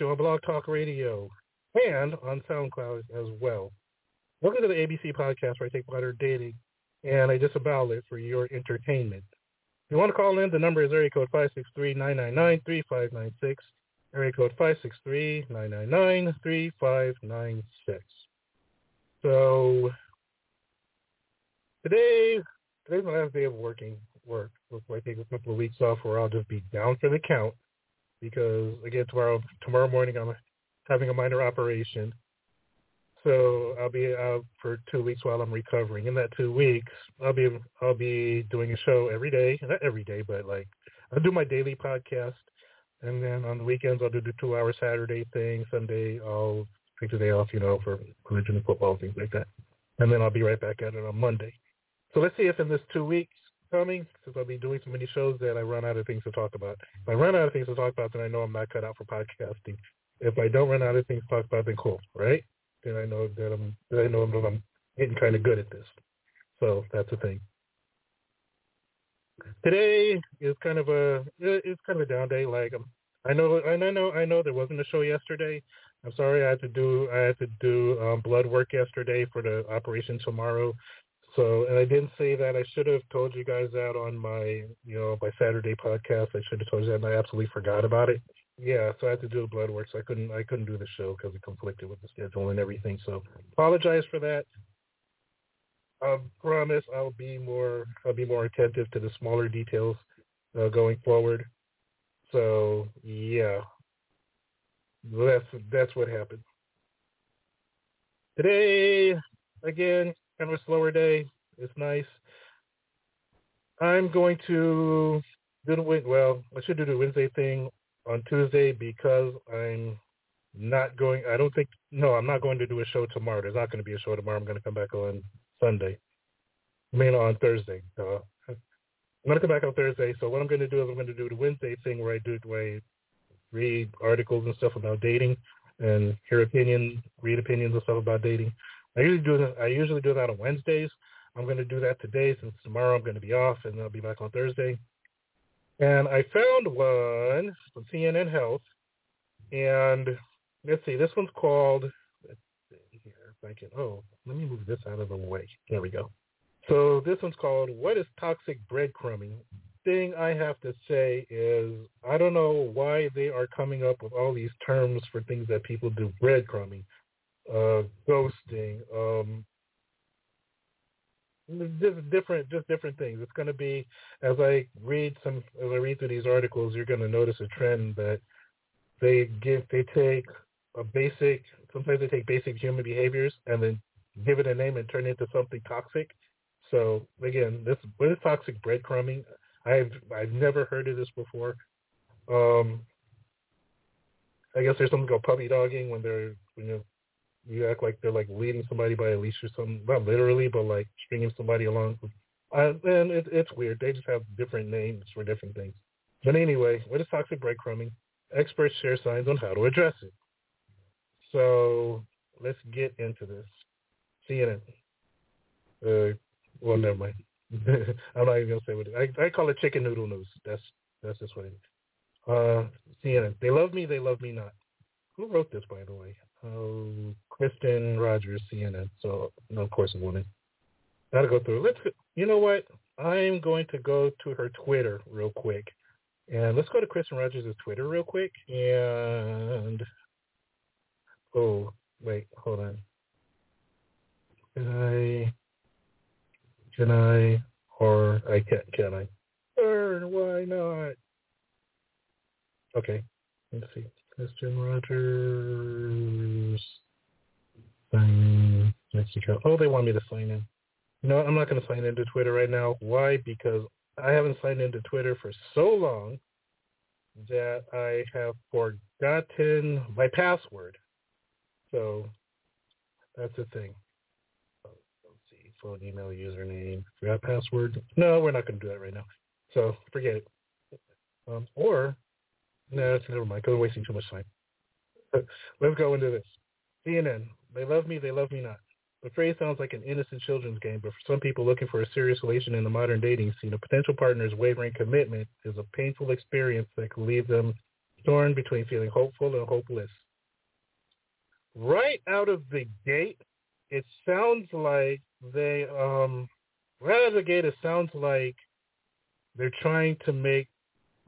You on Blog Talk Radio and on SoundCloud as well. Welcome to the ABC podcast where I take modern dating and I disavow it for your entertainment. If you want to call in, the number is area code 563-999-3596. Area code 563-999-3596. So today, today's my last day of working work. Before I take a couple of weeks off where I'll just be down for the count because again tomorrow tomorrow morning I'm having a minor operation. So I'll be out for two weeks while I'm recovering. In that two weeks, I'll be I'll be doing a show every day. Not every day, but like I'll do my daily podcast, and then on the weekends I'll do the two-hour Saturday thing. Sunday I'll take the day off, you know, for religion and football things like that, and then I'll be right back at it on Monday. So let's see if in this two weeks coming, since I'll be doing so many shows that I run out of things to talk about. If I run out of things to talk about, then I know I'm not cut out for podcasting. If I don't run out of things to talk about, then cool, right? Then I know that I'm that I know that I'm getting kind of good at this. So that's the thing. Today is kind of a it's kind of a down day. Like I'm, I know I know I know there wasn't a show yesterday. I'm sorry I had to do I had to do um, blood work yesterday for the operation tomorrow. So, and I didn't say that. I should have told you guys that on my, you know, my Saturday podcast. I should have told you that, and I absolutely forgot about it. Yeah, so I had to do the blood work, so I couldn't, I couldn't do the show because it conflicted with the schedule and everything. So, apologize for that. I promise I'll be more, I'll be more attentive to the smaller details uh, going forward. So, yeah, that's that's what happened today. Again, kind of a slower day. It's nice. I'm going to do the well. I should do the Wednesday thing on Tuesday because I'm not going. I don't think. No, I'm not going to do a show tomorrow. There's not going to be a show tomorrow. I'm going to come back on Sunday. I mean on Thursday. Uh, I'm going to come back on Thursday. So what I'm going to do is I'm going to do the Wednesday thing where I do where I read articles and stuff about dating and hear opinions, read opinions and stuff about dating. I usually do that. I usually do that on Wednesdays. I'm going to do that today since tomorrow I'm going to be off and I'll be back on Thursday. And I found one from CNN Health, and let's see, this one's called. Here, if I can. Oh, let me move this out of the way. There we go. So this one's called "What is Toxic Breadcrumbing?" Thing I have to say is I don't know why they are coming up with all these terms for things that people do breadcrumbing uh, ghosting, um, just different, just different things. It's going to be as I read some, as I read through these articles, you're going to notice a trend that they give, they take a basic, sometimes they take basic human behaviors and then give it a name and turn it into something toxic. So again, this what is toxic breadcrumbing? I've I've never heard of this before. Um, I guess there's something called puppy dogging when they're you you you act like they're like leading somebody by a leash or something. Not literally, but like stringing somebody along. Uh, and it, it's weird. They just have different names for different things. But anyway, what is toxic breadcrumbing? Experts share signs on how to address it. So let's get into this. CNN. Uh, well, never mind. I'm not even gonna say what. I, I call it chicken noodle news. That's that's just what it is. Uh, CNN. They love me. They love me not. Who wrote this, by the way? Oh, Kristen Rogers, CNN. So, no, of course, a woman. Gotta go through. Let's. You know what? I'm going to go to her Twitter real quick, and let's go to Kristen Rogers' Twitter real quick. And oh, wait, hold on. Can I? Can I? Or I can't? Can I? Burn? Why not? Okay. Let's see. Kristen Rogers. Mexico. Oh, they want me to sign in. No, I'm not going to sign into Twitter right now. Why? Because I haven't signed into Twitter for so long that I have forgotten my password. So that's the thing. Let's see, phone, email, username, forgot password. No, we're not going to do that right now. So forget it. Um, or no, never mind. We're wasting too much time. Let's go into this. CNN. They love me. They love me not. The phrase sounds like an innocent children's game, but for some people looking for a serious relation in the modern dating scene, a potential partner's wavering commitment is a painful experience that can leave them torn between feeling hopeful and hopeless. Right out of the gate, it sounds like they, um, right out of the gate, it sounds like they're trying to make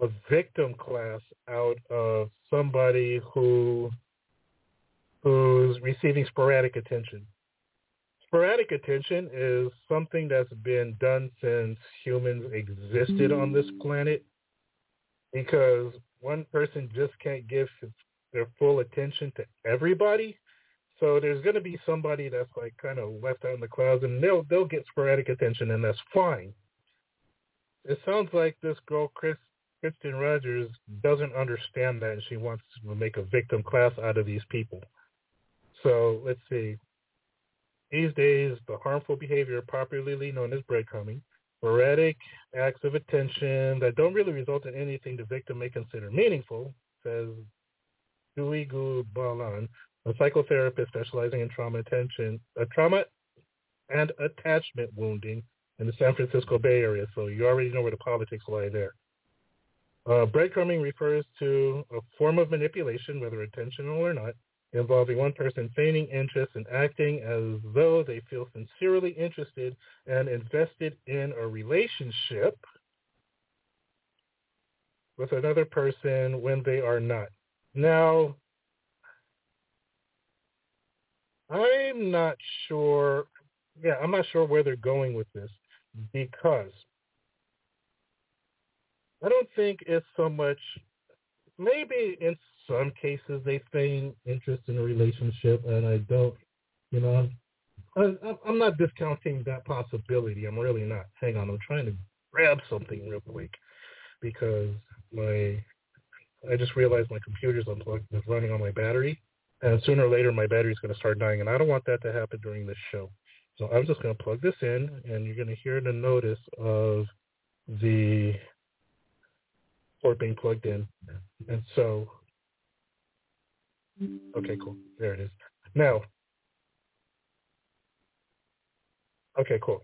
a victim class out of somebody who who's receiving sporadic attention. Sporadic attention is something that's been done since humans existed on this mm. planet because one person just can't give their full attention to everybody. So there's going to be somebody that's like kind of left out in the clouds and they'll they'll get sporadic attention and that's fine. It sounds like this girl Chris Kristen Rogers doesn't understand that and she wants to make a victim class out of these people. So let's see. These days, the harmful behavior popularly known as breadcrumbing, sporadic acts of attention that don't really result in anything the victim may consider meaningful, says Duygu Balan, a psychotherapist specializing in trauma attention, uh, trauma and attachment wounding in the San Francisco Bay Area. So you already know where the politics lie there. Uh, breadcrumbing refers to a form of manipulation, whether intentional or not, involving one person feigning interest and acting as though they feel sincerely interested and invested in a relationship with another person when they are not. Now, I'm not sure. Yeah, I'm not sure where they're going with this because I don't think it's so much. Maybe in some cases they feign interest in a relationship, and I don't. You know, I, I'm not discounting that possibility. I'm really not. Hang on, I'm trying to grab something real quick because my I just realized my computer's unplugged. It's running on my battery, and sooner or later my battery's going to start dying, and I don't want that to happen during this show. So I'm just going to plug this in, and you're going to hear the notice of the port being plugged in. And so, okay, cool. There it is. Now, okay, cool.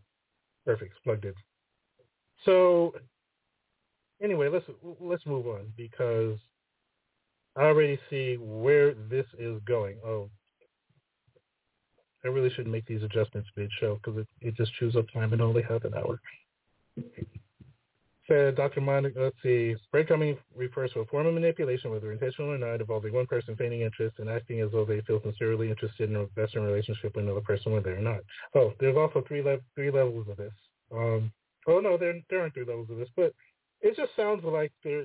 Perfect. Plugged in. So, anyway, let's let's move on because I already see where this is going. Oh, I really shouldn't make these adjustments mid-show because it, it just chews up time and only half an hour said Dr. Monica, let's see, breadcrumbing refers to a form of manipulation, whether intentional or not, involving one person feigning interest and acting as though they feel sincerely interested in a vested relationship with another person when they're not. Oh, there's also three le- three levels of this. Um, oh no, there there aren't three levels of this, but it just sounds like there.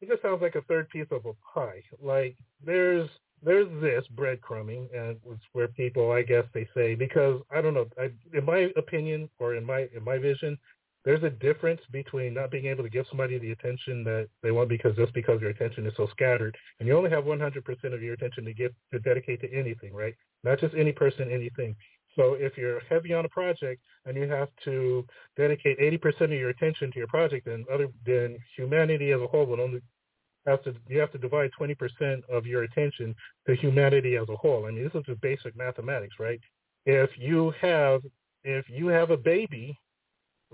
It just sounds like a third piece of a pie. Like there's there's this breadcrumbing, and it's where people, I guess, they say because I don't know. I, in my opinion, or in my in my vision, there's a difference between not being able to give somebody the attention that they want because just because your attention is so scattered and you only have 100% of your attention to give to dedicate to anything, right? Not just any person, anything. So if you're heavy on a project and you have to dedicate 80% of your attention to your project, then other than humanity as a whole will only have to you have to divide 20% of your attention to humanity as a whole. I mean, this is just basic mathematics, right? If you have if you have a baby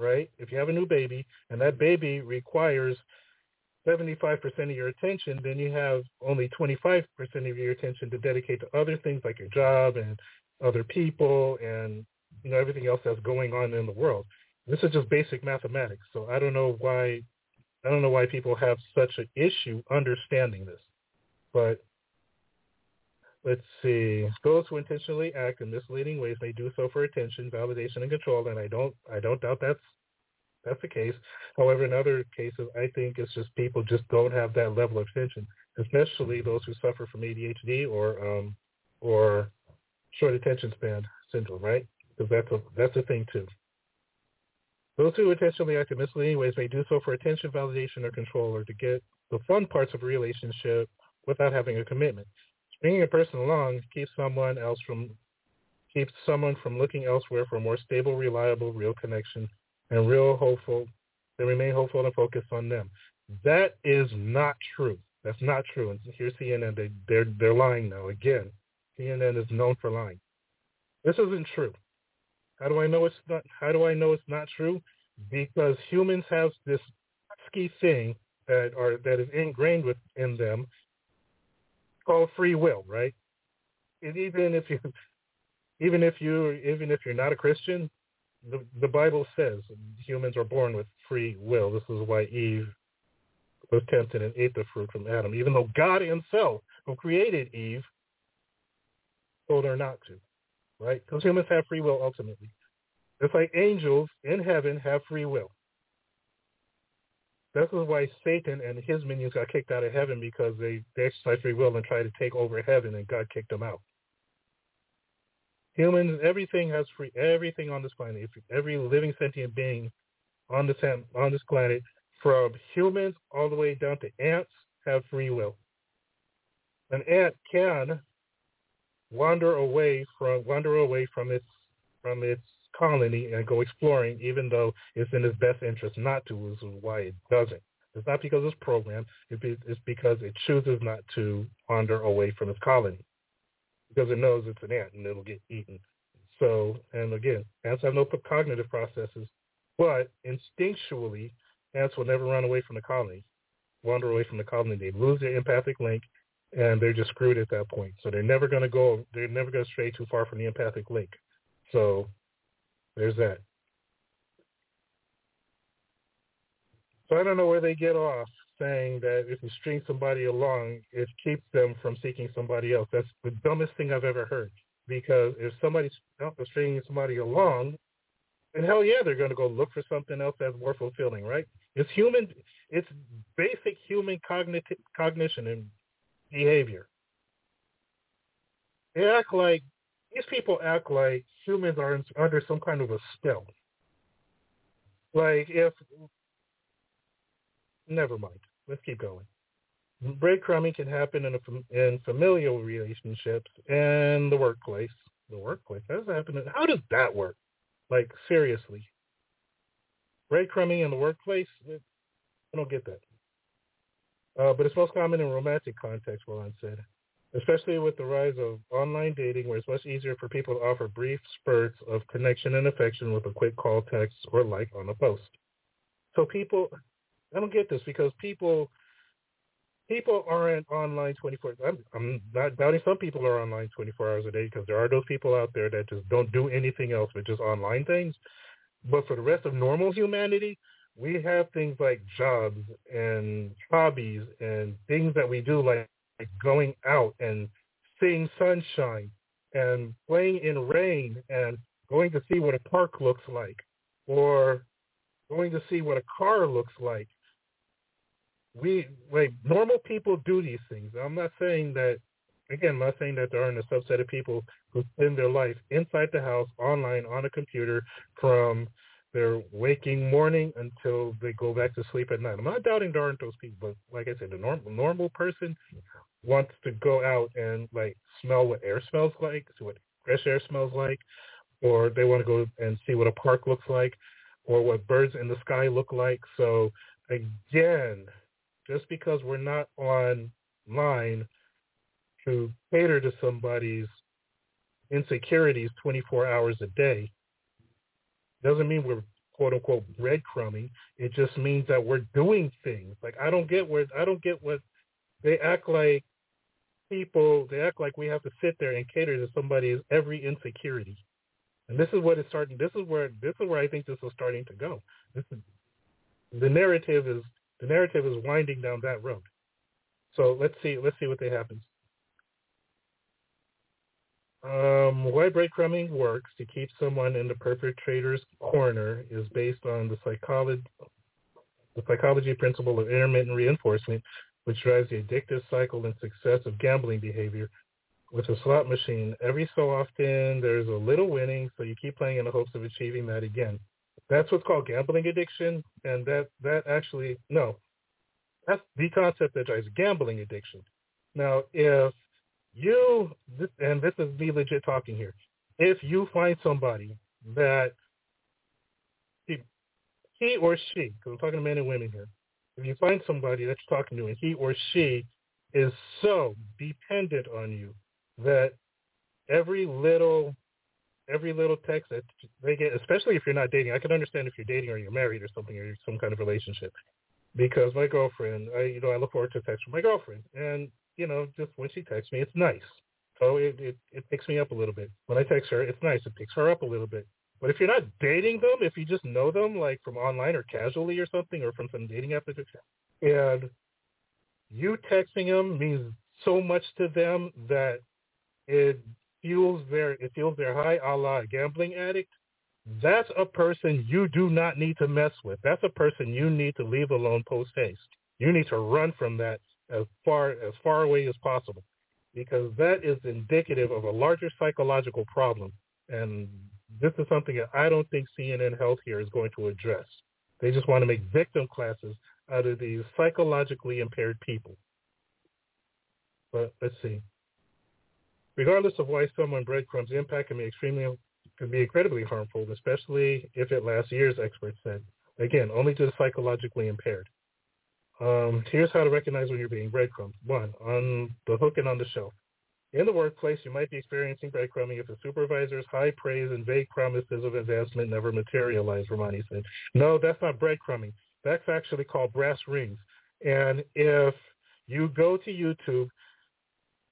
right? If you have a new baby and that baby requires 75% of your attention, then you have only 25% of your attention to dedicate to other things like your job and other people and you know everything else that's going on in the world. This is just basic mathematics. So I don't know why I don't know why people have such an issue understanding this. But let's see. Those who intentionally act in misleading ways may do so for attention, validation, and control, and I don't I don't doubt that's that's the case. However, in other cases, I think it's just people just don't have that level of attention, especially those who suffer from ADHD or um, or short attention span syndrome, right? Because that's a that's a thing too. Those who intentionally act in misleading ways may do so for attention, validation, or control, or to get the fun parts of a relationship without having a commitment. Bringing a person along keeps someone else from keeps someone from looking elsewhere for a more stable, reliable, real connection and real hopeful. They remain hopeful and focused on them. That is not true. That's not true. And here's CNN. They they're they're lying now again. CNN is known for lying. This isn't true. How do I know it's not? How do I know it's not true? Because humans have this pesky thing that are that is ingrained within them called free will, right? And even if you, even if you, even if you're not a Christian, the the Bible says humans are born with free will. This is why Eve was tempted and ate the fruit from Adam, even though God Himself, who created Eve, told her not to, right? Because humans have free will ultimately. It's like angels in heaven have free will. This is why Satan and his minions got kicked out of heaven because they, they exercised free will and tried to take over heaven and God kicked them out. Humans, everything has free, everything on this planet, every living sentient being on this, on this planet, from humans all the way down to ants, have free will. An ant can wander away from wander away from its from its colony and go exploring, even though it's in its best interest not to, which is why it doesn't. It's not because it's programmed. It's because it chooses not to wander away from its colony because it knows it's an ant and it'll get eaten. So, and again, ants have no cognitive processes, but instinctually, ants will never run away from the colony, wander away from the colony. They lose their empathic link, and they're just screwed at that point. So they're never going to go. They're never going to stray too far from the empathic link. So there's that. So I don't know where they get off saying that if you string somebody along, it keeps them from seeking somebody else. That's the dumbest thing I've ever heard. Because if somebody's stringing somebody along, and hell yeah, they're going to go look for something else that's more fulfilling, right? It's human. It's basic human cognitive cognition and behavior. They act like these people act like humans are under some kind of a spell. Like if, never mind. Let's keep going. Breadcrumbing can happen in a, in familial relationships and the workplace. The workplace. How does that happen? How does that work? Like seriously. Breadcrumbing in the workplace. I don't get that. Uh, but it's most common in romantic context, Roland said especially with the rise of online dating where it's much easier for people to offer brief spurts of connection and affection with a quick call, text, or like on a post. So people, I don't get this because people, people aren't online 24. I'm, I'm not doubting some people are online 24 hours a day because there are those people out there that just don't do anything else but just online things. But for the rest of normal humanity, we have things like jobs and hobbies and things that we do like like going out and seeing sunshine and playing in rain and going to see what a park looks like or going to see what a car looks like. We like normal people do these things. I'm not saying that again, I'm not saying that there aren't a subset of people who spend their life inside the house, online, on a computer, from their waking morning until they go back to sleep at night. I'm not doubting there aren't those people, but like I said, the normal normal person wants to go out and like smell what air smells like, see what fresh air smells like, or they want to go and see what a park looks like, or what birds in the sky look like. So again, just because we're not online to cater to somebody's insecurities 24 hours a day doesn't mean we're quote unquote breadcrumbing. It just means that we're doing things. Like I don't get where I don't get what they act like people they act like we have to sit there and cater to somebody's every insecurity. And this is what is starting this is where this is where I think this is starting to go. This is the narrative is the narrative is winding down that road. So let's see let's see what they happens. Um, why breadcrumbing works to keep someone in the perpetrator's corner is based on the psychology the psychology principle of intermittent reinforcement, which drives the addictive cycle and success of gambling behavior. With a slot machine, every so often there's a little winning, so you keep playing in the hopes of achieving that again. That's what's called gambling addiction, and that that actually no, that's the concept that drives gambling addiction. Now, if you and this is me legit talking here, if you find somebody that he, he or she, because I'm talking to men and women here, if you find somebody that you're talking to and he or she is so dependent on you that every little every little text that they get, especially if you're not dating. I can understand if you're dating or you're married or something or you're some kind of relationship. Because my girlfriend, I you know, I look forward to text from my girlfriend, and you know, just when she texts me, it's nice. So it, it it picks me up a little bit. When I text her, it's nice. It picks her up a little bit. But if you're not dating them, if you just know them like from online or casually or something, or from some dating application, and you texting them means so much to them that it fuels their it fuels their high a la gambling addict, that's a person you do not need to mess with. That's a person you need to leave alone post haste. You need to run from that as far as far away as possible because that is indicative of a larger psychological problem. And this is something that I don't think CNN Healthcare is going to address. They just want to make victim classes out of these psychologically impaired people. But let's see. Regardless of why someone breadcrumbs, the impact can be extremely can be incredibly harmful, especially if it lasts years, experts said. Again, only to the psychologically impaired. Um, here's how to recognize when you're being breadcrumbed. One, on the hook and on the shelf. In the workplace, you might be experiencing breadcrumbing if the supervisor's high praise and vague promises of advancement never materialize, Ramani said. No, that's not breadcrumbing. That's actually called brass rings. And if you go to YouTube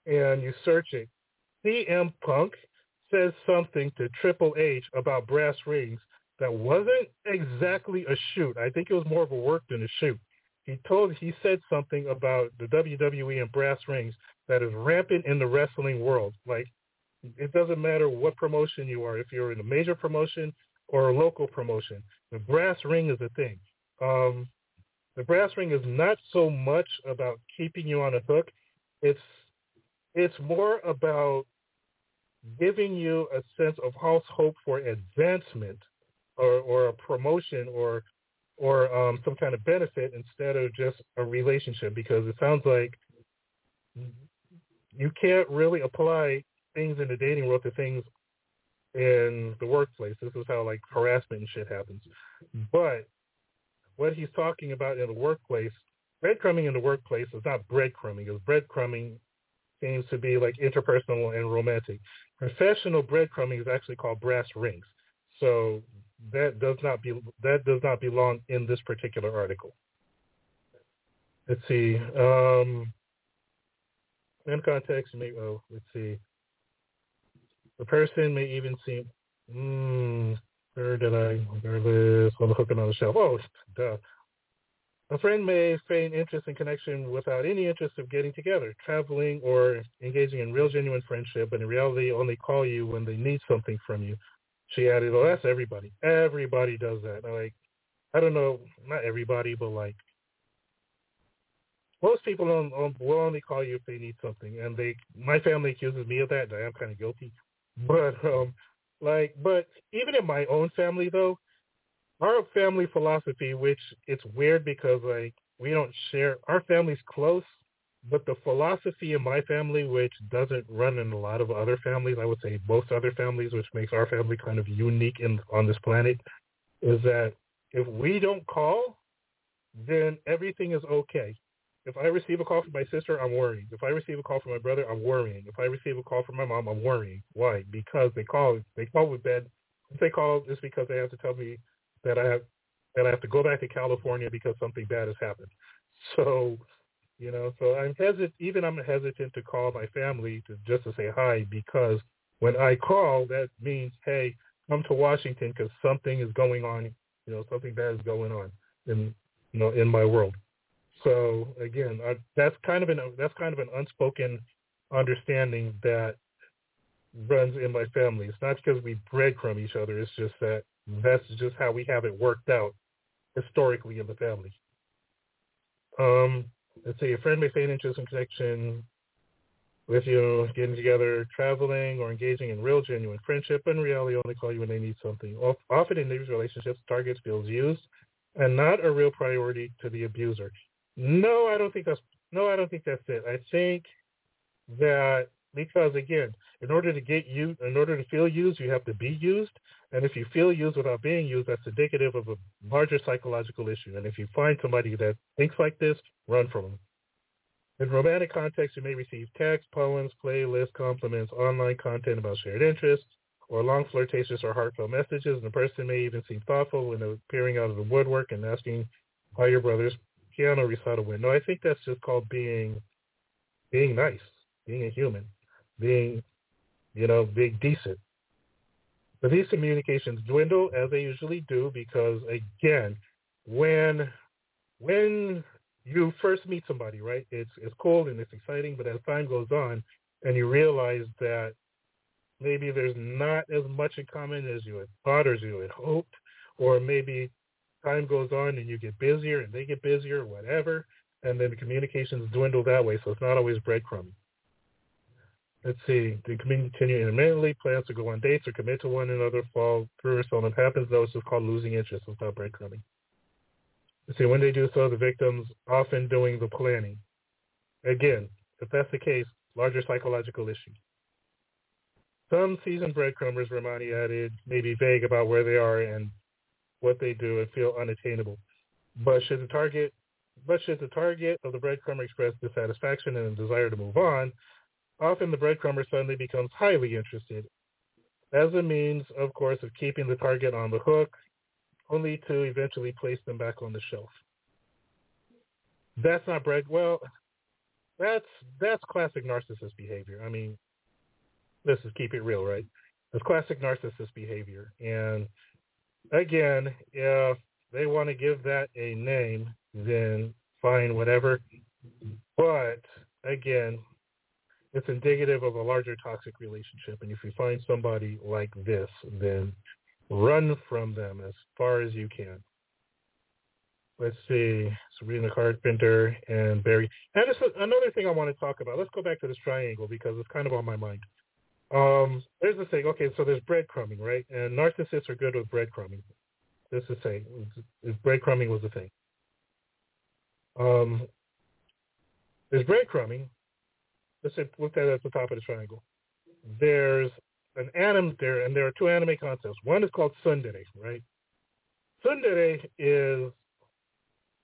and you search it, CM Punk says something to Triple H about brass rings that wasn't exactly a shoot. I think it was more of a work than a shoot. He told he said something about the WWE and brass rings that is rampant in the wrestling world. Like it doesn't matter what promotion you are, if you're in a major promotion or a local promotion, the brass ring is a thing. Um, the brass ring is not so much about keeping you on a hook. It's it's more about giving you a sense of false hope for advancement or, or a promotion or or um, some kind of benefit instead of just a relationship because it sounds like you can't really apply things in the dating world to things in the workplace. This is how like harassment and shit happens. But what he's talking about in the workplace, breadcrumbing in the workplace is not breadcrumbing. Because breadcrumbing seems to be like interpersonal and romantic. Professional breadcrumbing is actually called brass rings. So that does not be that does not belong in this particular article. Let's see. Um, in context, may, oh, let's see. The person may even seem. Mm, where did I? Where this? On the hook and on the shelf. Oh, duh. A friend may feign interest in connection without any interest of getting together, traveling, or engaging in real genuine friendship, but in reality only call you when they need something from you. She added, "Oh, that's everybody. Everybody does that. Like, I don't know, not everybody, but like most people will only call you if they need something, and they. My family accuses me of that, and I am kind of guilty. But um, like, but even in my own family, though, our family philosophy, which it's weird because like we don't share our family's close, but the philosophy in my family, which doesn't run in a lot of other families, I would say most other families, which makes our family kind of unique in on this planet, is that if we don't call, then everything is okay. If I receive a call from my sister, I'm worrying. If I receive a call from my brother, I'm worrying. If I receive a call from my mom, I'm worrying. Why? Because they call. They call with bad. If they call, it's because they have to tell me that I have that I have to go back to California because something bad has happened. So, you know, so I'm hesitant. Even I'm hesitant to call my family to just to say hi because when I call, that means hey, come to Washington because something is going on. You know, something bad is going on in you know in my world. So again, I, that's kind of an that's kind of an unspoken understanding that runs in my family. It's not because we breadcrumb each other. It's just that that's just how we have it worked out historically in the family. Um, let's say a friend may feign interest and connection with you, getting together, traveling, or engaging in real genuine friendship, in reality only call you when they need something. Often in these relationships, targets feels used and not a real priority to the abuser. No, I don't think that's no, I don't think that's it. I think that because again, in order to get you, in order to feel used, you have to be used. And if you feel used without being used, that's indicative of a larger psychological issue. And if you find somebody that thinks like this, run from them. In romantic context, you may receive text, poems, playlists, compliments, online content about shared interests, or long flirtatious or heartfelt messages. And the person may even seem thoughtful when appearing out of the woodwork and asking how your brother's piano recital went. No, I think that's just called being being nice, being a human, being, you know, being decent. But these communications dwindle as they usually do because, again, when when you first meet somebody, right? It's it's cool and it's exciting, but as time goes on, and you realize that maybe there's not as much in common as you had thought or as you had hoped, or maybe time goes on and you get busier and they get busier, whatever, and then the communications dwindle that way. So it's not always breadcrumbing. Let's see. They continue intermittently, plans to go on dates or commit to one another, fall through or so on. It happens though, it's just called losing interest. It's not breadcrumbing. See, when they do so, the victim's often doing the planning. Again, if that's the case, larger psychological issue. Some seasoned breadcrumbers, Ramani added, may be vague about where they are and what they do and feel unattainable. But should the target but should the target of the breadcrumber express dissatisfaction and a desire to move on, often the breadcrumber suddenly becomes highly interested as a means, of course, of keeping the target on the hook only to eventually place them back on the shelf. That's not bread. Well, that's that's classic narcissist behavior. I mean, let's just keep it real, right? It's classic narcissist behavior. And again, if they want to give that a name, then fine, whatever. But again, it's indicative of a larger toxic relationship. And if you find somebody like this, then Run from them as far as you can. Let's see, Sabrina Carpenter and Barry. And this is another thing I want to talk about. Let's go back to this triangle because it's kind of on my mind. Um, there's the thing. Okay, so there's breadcrumbing, right? And narcissists are good with breadcrumbing. This is saying breadcrumbing was the thing. Um, there's breadcrumbing. Let's look at it at the top of the triangle. There's an anime there, and there are two anime concepts. One is called tsundere, right? Tsundere is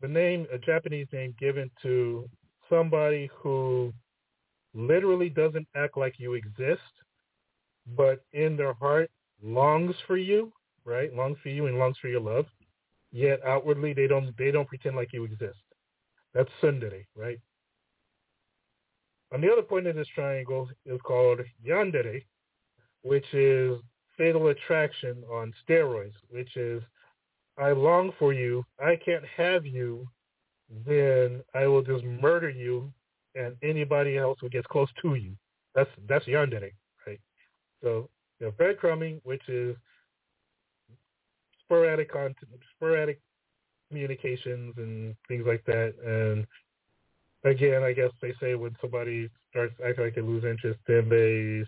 the name, a Japanese name given to somebody who literally doesn't act like you exist, but in their heart longs for you, right? Longs for you and longs for your love. Yet outwardly they don't they don't pretend like you exist. That's tsundere, right? On the other point of this triangle is called yandere, which is Fatal Attraction on steroids, which is I long for you, I can't have you, then I will just murder you and anybody else who gets close to you. That's that's yandere? So you know, breadcrumbing, which is sporadic content, sporadic communications and things like that. And again, I guess they say when somebody starts acting like they lose interest, then they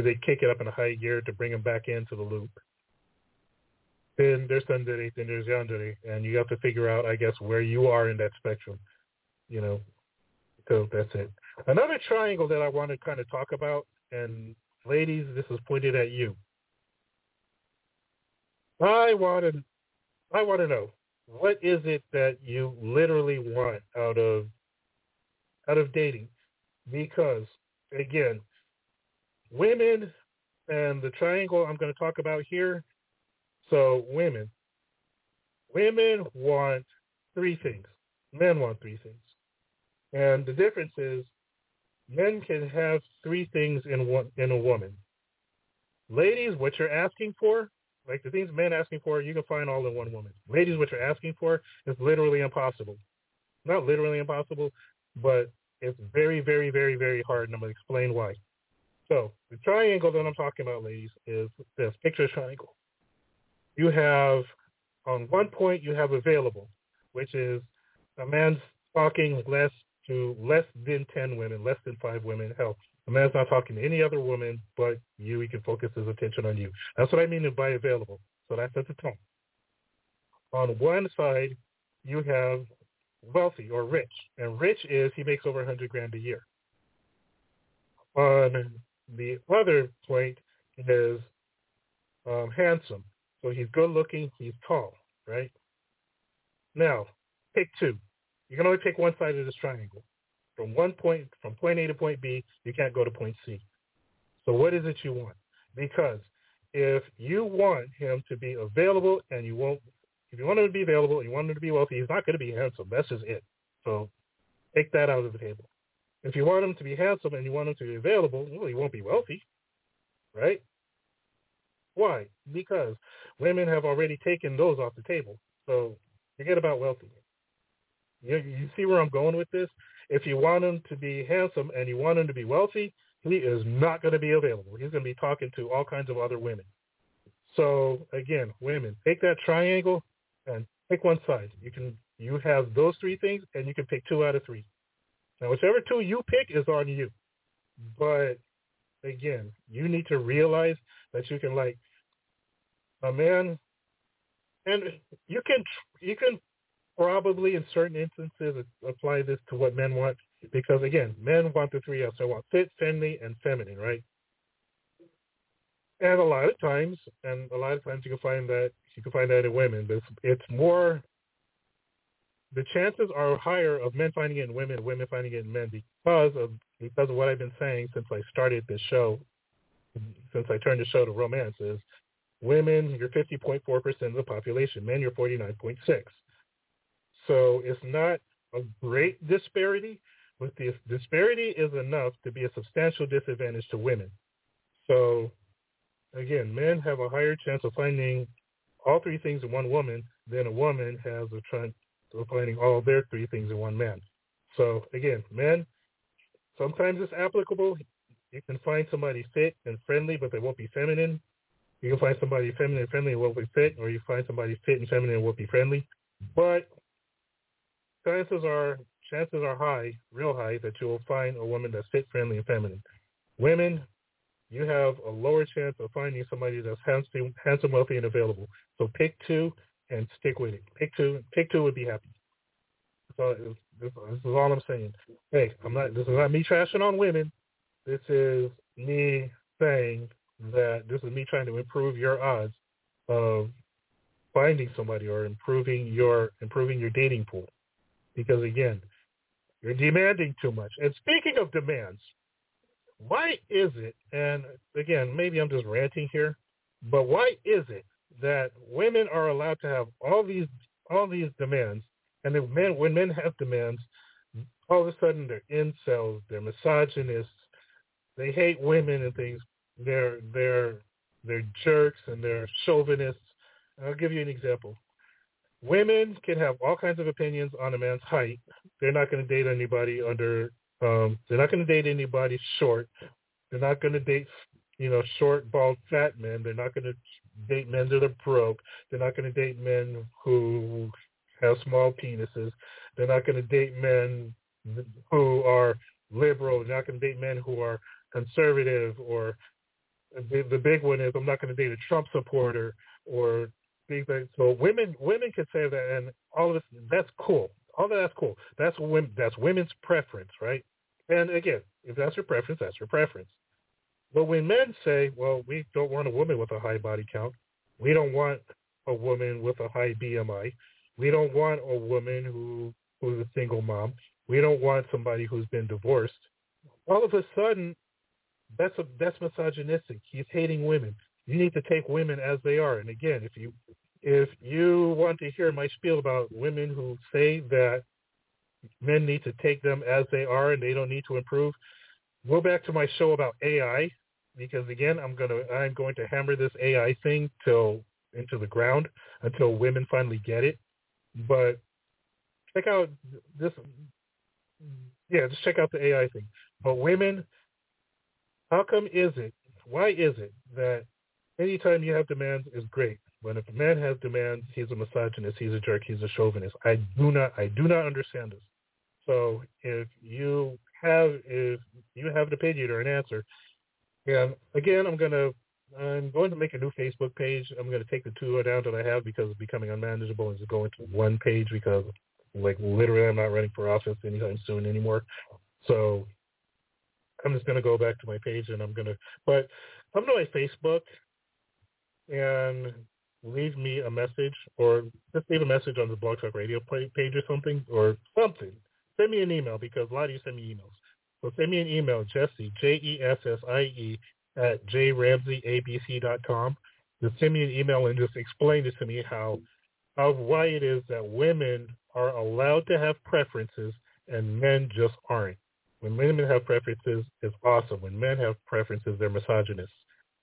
they kick it up in a high gear to bring them back into the loop. Then there's tsundere, then there's yandere, and you have to figure out, I guess, where you are in that spectrum. You know, so that's it. Another triangle that I want to kind of talk about, and ladies, this is pointed at you. I want to, I want to know what is it that you literally want out of, out of dating, because again, women and the triangle I'm going to talk about here. So women, women want three things. Men want three things. And the difference is men can have three things in one in a woman. Ladies, what you're asking for, like the things men asking for, you can find all in one woman. Ladies, what you're asking for is literally impossible. Not literally impossible, but it's very, very, very, very hard, and I'm going to explain why. So the triangle that I'm talking about, ladies, is this picture triangle. You have on one point you have available, which is a man's talking less to less than ten women, less than five women. Hell, a man's not talking to any other woman but you. He can focus his attention on you. That's what I mean by available. So that's at the tone. On one side, you have wealthy or rich, and rich is he makes over a hundred grand a year. On the other point is um, handsome. So he's good looking, he's tall, right? Now, pick two. You can only pick one side of this triangle. from one point from point A to point B, you can't go to point C. So what is it you want? Because if you want him to be available and you won't if you want him to be available and you want him to be wealthy, he's not going to be handsome. That's just it. So take that out of the table. If you want him to be handsome and you want him to be available, well, he won't be wealthy, right? Why? Because women have already taken those off the table. So forget about wealthy. You, you see where I'm going with this? If you want him to be handsome and you want him to be wealthy, he is not going to be available. He's going to be talking to all kinds of other women. So again, women, take that triangle and pick one side. You can you have those three things, and you can pick two out of three. Now, whichever two you pick is on you. But again, you need to realize that you can like a man, and you can you can probably in certain instances apply this to what men want because again, men want the three F's. They want fit, friendly, and feminine, right? And a lot of times, and a lot of times you can find that you can find that in women, but it's, it's more. The chances are higher of men finding it in women, women finding it in men because of because of what I've been saying since I started this show, since I turned the show to romance is women you're 50.4% of the population, men you're 49.6. So it's not a great disparity, but the disparity is enough to be a substantial disadvantage to women. So again, men have a higher chance of finding all three things in one woman than a woman has a chance of finding all their three things in one man. So again, men, sometimes it's applicable. You can find somebody fit and friendly, but they won't be feminine. You can find somebody feminine and friendly and won't be fit, or you find somebody fit and feminine and won't be friendly. But chances are chances are high, real high, that you will find a woman that's fit, friendly, and feminine. Women, you have a lower chance of finding somebody that's handsome, handsome, wealthy, and available. So pick two and stick with it. Pick two. Pick two would be happy. So this, this is all I'm saying. Hey, I'm not. This is not me trashing on women. This is me saying that this is me trying to improve your odds of finding somebody or improving your improving your dating pool. Because again, you're demanding too much. And speaking of demands, why is it, and again, maybe I'm just ranting here, but why is it that women are allowed to have all these all these demands, and then men when men have demands, all of a sudden they're incels, they're misogynists, they hate women and things. They're they're they're jerks and they're chauvinists. I'll give you an example. Women can have all kinds of opinions on a man's height. They're not going to date anybody under um, they're not going to date anybody short. They're not going to date, you know, short, bald, fat men. They're not going to date men that are broke. They're not going to date men who have small penises. They're not going to date men who are liberal. They're not going to date men who are conservative or the, the big one is I'm not going to date a Trump supporter or so women women can say that and all of this that's cool all that's cool. That's women. That's women's preference, right? And again, if that's your preference, that's your preference. But when men say, "Well, we don't want a woman with a high body count. We don't want a woman with a high BMI. We don't want a woman who who's a single mom. We don't want somebody who's been divorced." All of a sudden, that's a that's misogynistic. He's hating women. You need to take women as they are. And again, if you if you want to hear my spiel about women who say that men need to take them as they are and they don't need to improve, go back to my show about AI because again, I'm gonna I'm going to hammer this AI thing till into the ground until women finally get it. But check out this. Yeah, just check out the AI thing. But women, how come is it? Why is it that anytime you have demands is great? But if a man has demands, he's a misogynist, he's a jerk, he's a chauvinist. I do not, I do not understand this. So if you have, if you have an opinion or an answer, and again, I'm gonna, I'm going to make a new Facebook page. I'm going to take the two down that I have because it's becoming unmanageable and just go into one page because, like, literally, I'm not running for office anytime soon anymore. So I'm just going to go back to my page and I'm going to, but come to my Facebook and leave me a message or just leave a message on the Blog Talk Radio page or something or something. send me an email because a lot of you send me emails. So send me an email, Jessie, J-E-S-S-I-E, at jramseyabc.com. Just send me an email and just explain it to me how, how why it is that women are allowed to have preferences and men just aren't. When women have preferences, it's awesome. When men have preferences, they're misogynists.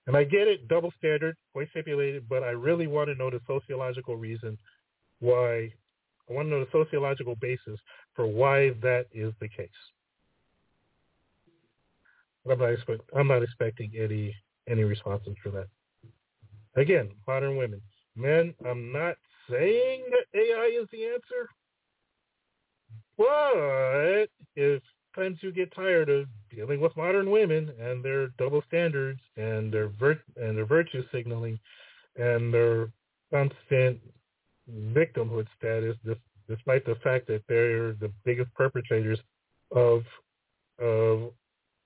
And I get it, double standard, quite stipulated, but I really want to know the sociological reason why, I want to know the sociological basis for why that is the case. I'm not, expect, I'm not expecting any any responses for that. Again, modern women. Men, I'm not saying that AI is the answer, but if times you get tired of dealing with modern women and their double standards and their vir- and their virtue signaling and their constant victimhood status, despite the fact that they're the biggest perpetrators of of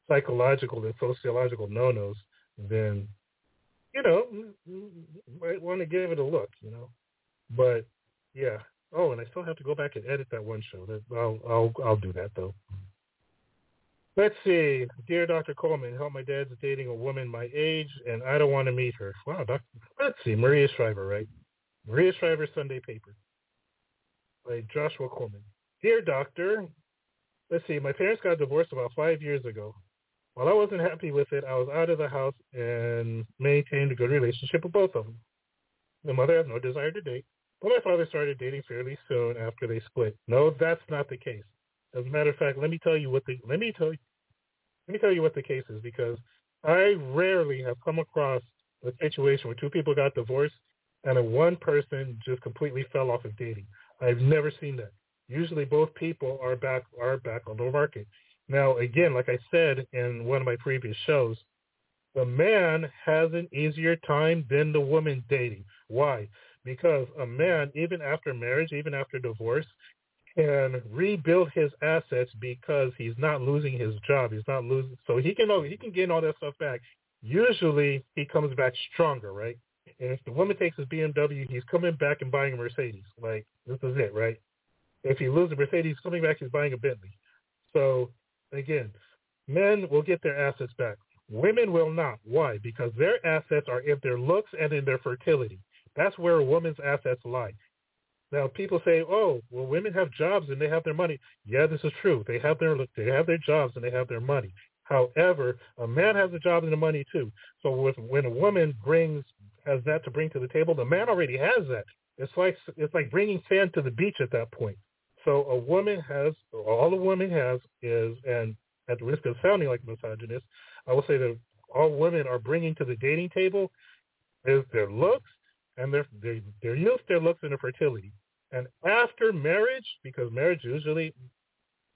psychological and sociological no-nos, then you know might want to give it a look. You know, but yeah. Oh, and I still have to go back and edit that one show. That I'll I'll I'll do that though. Let's see. Dear Dr. Coleman, help my dad's dating a woman my age, and I don't want to meet her. Wow, Dr. let's see. Maria Shriver, right? Maria Shriver, Sunday Paper. By Joshua Coleman. Dear Doctor, let's see. My parents got divorced about five years ago. While I wasn't happy with it, I was out of the house and maintained a good relationship with both of them. The mother has no desire to date, but my father started dating fairly soon after they split. No, that's not the case. As a matter of fact, let me tell you what the let me tell you let me tell you what the case is because I rarely have come across a situation where two people got divorced and one person just completely fell off of dating. I've never seen that. Usually both people are back are back on the market. Now again, like I said in one of my previous shows, the man has an easier time than the woman dating. Why? Because a man, even after marriage, even after divorce, can rebuild his assets because he's not losing his job. He's not losing, so he can he can gain all that stuff back. Usually, he comes back stronger, right? And if the woman takes his BMW, he's coming back and buying a Mercedes. Like this is it, right? If he loses a Mercedes, coming back, he's buying a Bentley. So again, men will get their assets back. Women will not. Why? Because their assets are in their looks and in their fertility. That's where a woman's assets lie. Now people say, "Oh, well, women have jobs and they have their money." Yeah, this is true. They have their they have their jobs and they have their money. However, a man has a job and the money too. So with, when a woman brings has that to bring to the table, the man already has that. It's like it's like bringing sand to the beach at that point. So a woman has all a woman has is, and at the risk of sounding like a misogynist, I will say that all women are bringing to the dating table is their looks and their their their youth, their looks, and their fertility. And after marriage, because marriage usually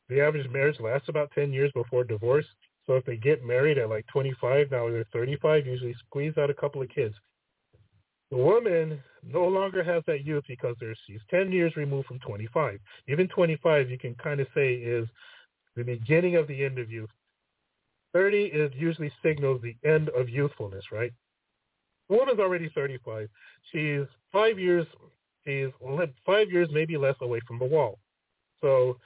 the average marriage lasts about ten years before divorce. So if they get married at like 25, now they're 35, usually squeeze out a couple of kids. The woman no longer has that youth because she's 10 years removed from 25. Even 25, you can kind of say is the beginning of the end of youth. 30 is usually signals the end of youthfulness, right? The woman's already 35. She's five years, she's five years, maybe less away from the wall. So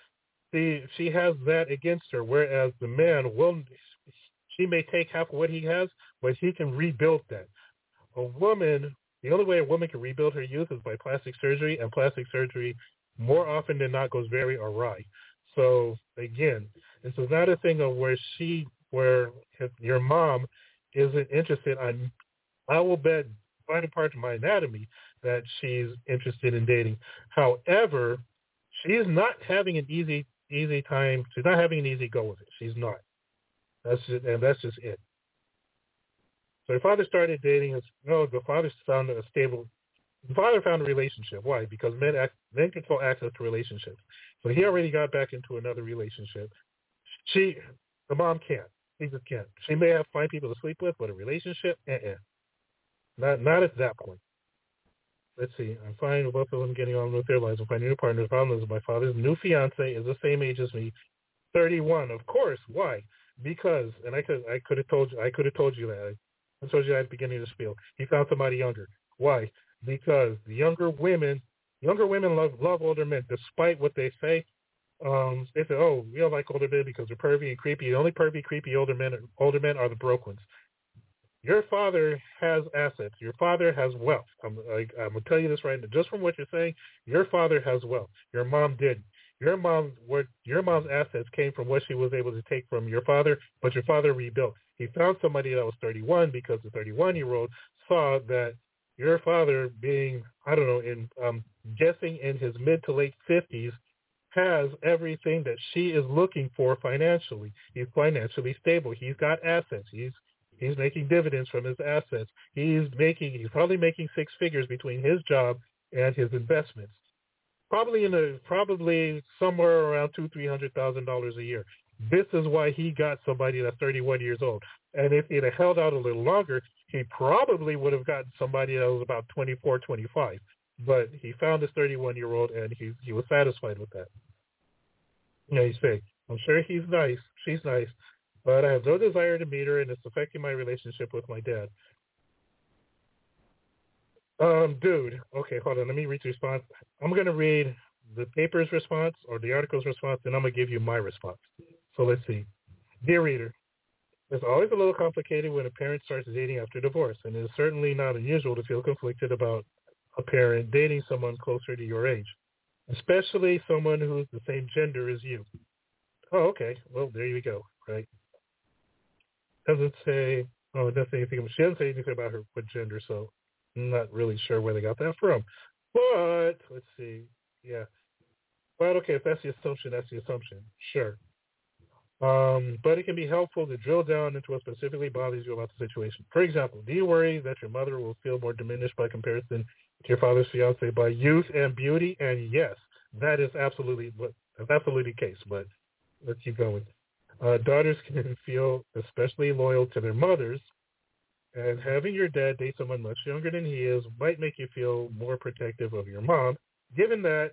she, she has that against her, whereas the man will, she may take half of what he has, but he can rebuild that. A woman, the only way a woman can rebuild her youth is by plastic surgery, and plastic surgery more often than not goes very awry. So again, is not a thing of where she, where your mom isn't interested on I will bet finding parts of my anatomy that she's interested in dating. However, she is not having an easy easy time. She's not having an easy go with it. She's not. That's just, and that's just it. So her father started dating. No, the father found a stable. The father found a relationship. Why? Because men act, men control access to relationships. So he already got back into another relationship. She, the mom can't. He just can't. She may have find people to sleep with, but a relationship, uh-uh. Not not at that point. Let's see. I'm fine with both of them getting on with their lives and finding new partners. The problem is my father's new fiance is the same age as me, 31. Of course. Why? Because, and I could I could have told you I could have told you that. I told you that at the beginning of the spiel. He found somebody younger. Why? Because the younger women, younger women love love older men, despite what they say. Um, they say, oh, we don't like older men because they're pervy and creepy. The only pervy, creepy older men, older men are the broke ones. Your father has assets. Your father has wealth. I'm, I, I'm gonna tell you this right now. Just from what you're saying, your father has wealth. Your mom didn't. Your mom, what your mom's assets came from what she was able to take from your father, but your father rebuilt. He found somebody that was 31 because the 31 year old saw that your father, being I don't know, in um, guessing in his mid to late 50s, has everything that she is looking for financially. He's financially stable. He's got assets. He's he's making dividends from his assets. He's making he's probably making six figures between his job and his investments probably in a probably somewhere around two three hundred thousand dollars a year. This is why he got somebody that's 31 years old. And if have held out a little longer, he probably would have gotten somebody that was about 24, 25. But he found this 31-year-old, and he he was satisfied with that. You he's saying, I'm sure he's nice, she's nice, but I have no desire to meet her, and it's affecting my relationship with my dad. Um, dude, okay, hold on. Let me read the response. I'm going to read the paper's response or the article's response, and I'm going to give you my response. So let's see. Dear reader, it's always a little complicated when a parent starts dating after divorce, and it is certainly not unusual to feel conflicted about a parent dating someone closer to your age, especially someone who's the same gender as you. Oh, okay. Well, there you go, right? Doesn't say, oh, it doesn't say anything. She doesn't say anything about her what gender, so I'm not really sure where they got that from. But let's see. Yeah. But okay, if that's the assumption, that's the assumption. Sure. Um, but it can be helpful to drill down into what specifically bothers you about the situation. For example, do you worry that your mother will feel more diminished by comparison to your father's fiance by youth and beauty? And yes, that is absolutely what that's absolutely the case. But let's keep going. Uh, daughters can feel especially loyal to their mothers and having your dad date someone much younger than he is might make you feel more protective of your mom. Given that,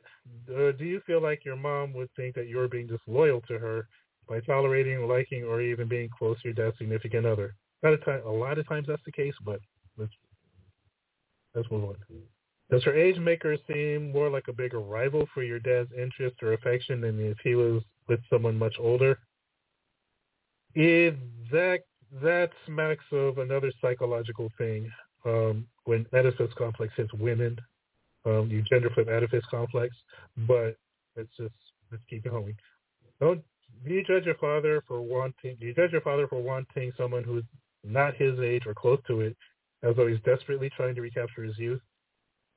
uh, do you feel like your mom would think that you're being disloyal to her by tolerating, liking, or even being close to your dad's significant other? A, time, a lot of times that's the case, but let's let's move on. Does her age make her seem more like a bigger rival for your dad's interest or affection than if he was with someone much older? That that smacks of another psychological thing. Um, when Oedipus complex hits women, um, you gender flip Oedipus complex. But let's just let's keep going. Don't do you judge your father for wanting? Do you judge your father for wanting someone who's not his age or close to it, as though he's desperately trying to recapture his youth?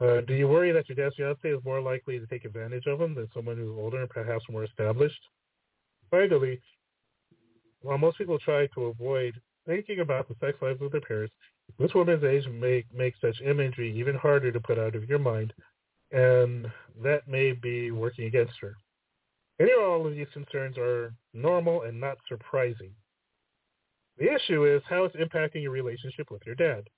Uh, do you worry that your dad's fiance is more likely to take advantage of him than someone who's older and perhaps more established? Finally, while most people try to avoid thinking about the sex lives of their parents, this woman's age may make such imagery even harder to put out of your mind, and that may be working against her. Any or all of these concerns are normal and not surprising. The issue is how it's impacting your relationship with your dad.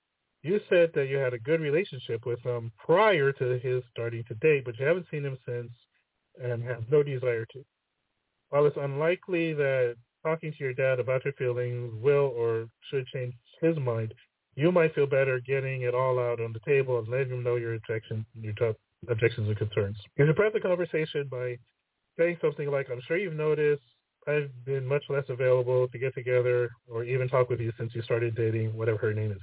You said that you had a good relationship with him prior to his starting to date, but you haven't seen him since and have no desire to. While it's unlikely that talking to your dad about your feelings will or should change his mind, you might feel better getting it all out on the table and letting him know your objection, your top objections and concerns. You can prep the conversation by saying something like, I'm sure you've noticed I've been much less available to get together or even talk with you since you started dating, whatever her name is.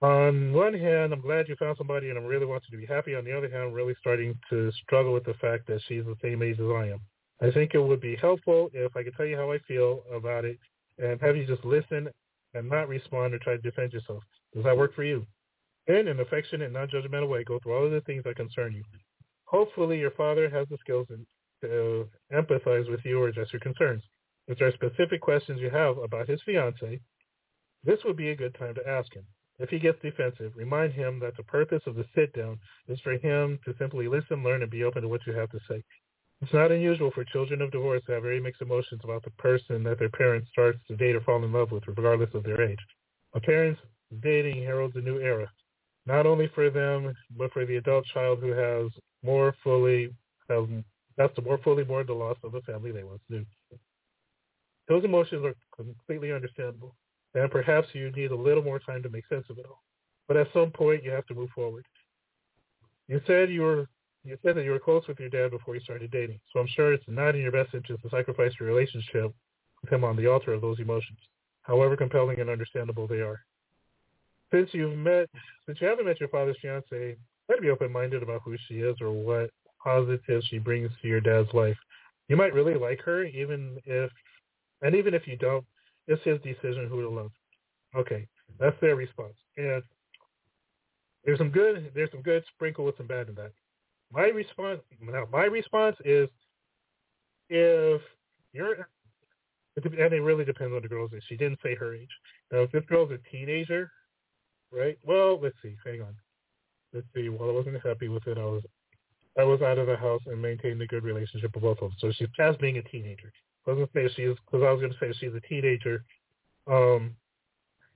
On one hand, I'm glad you found somebody and I'm really want you to be happy. On the other hand, I'm really starting to struggle with the fact that she's the same age as I am. I think it would be helpful if I could tell you how I feel about it and have you just listen and not respond or try to defend yourself. Does that work for you? In an affectionate, non-judgmental way, go through all of the things that concern you. Hopefully your father has the skills to empathize with you or address your concerns. If there are specific questions you have about his fiance, this would be a good time to ask him. If he gets defensive, remind him that the purpose of the sit down is for him to simply listen, learn, and be open to what you have to say. It's not unusual for children of divorce to have very mixed emotions about the person that their parents starts to date or fall in love with, regardless of their age. A parent's dating heralds a new era, not only for them, but for the adult child who has more fully, has, has to more fully mourn the loss of the family they once knew. Those emotions are completely understandable, and perhaps you need a little more time to make sense of it all. But at some point, you have to move forward. You said you were you said that you were close with your dad before you started dating, so I'm sure it's not in your best interest to sacrifice your relationship with him on the altar of those emotions, however compelling and understandable they are. Since you've met, since you haven't met your father's fiance, try to be open-minded about who she is or what positives she brings to your dad's life. You might really like her, even if, and even if you don't, it's his decision who to love. Okay, that's their response. And there's some good, there's some good sprinkle with some bad in that. My response, now my response is, if you're, and it really depends on the girl's age. She didn't say her age. Now, if this girl's a teenager, right? Well, let's see. Hang on. Let's see. While I wasn't happy with it, I was I was out of the house and maintained a good relationship with both of them. So she's past being a teenager. I was gonna say she's because I was gonna say she's a teenager. Um,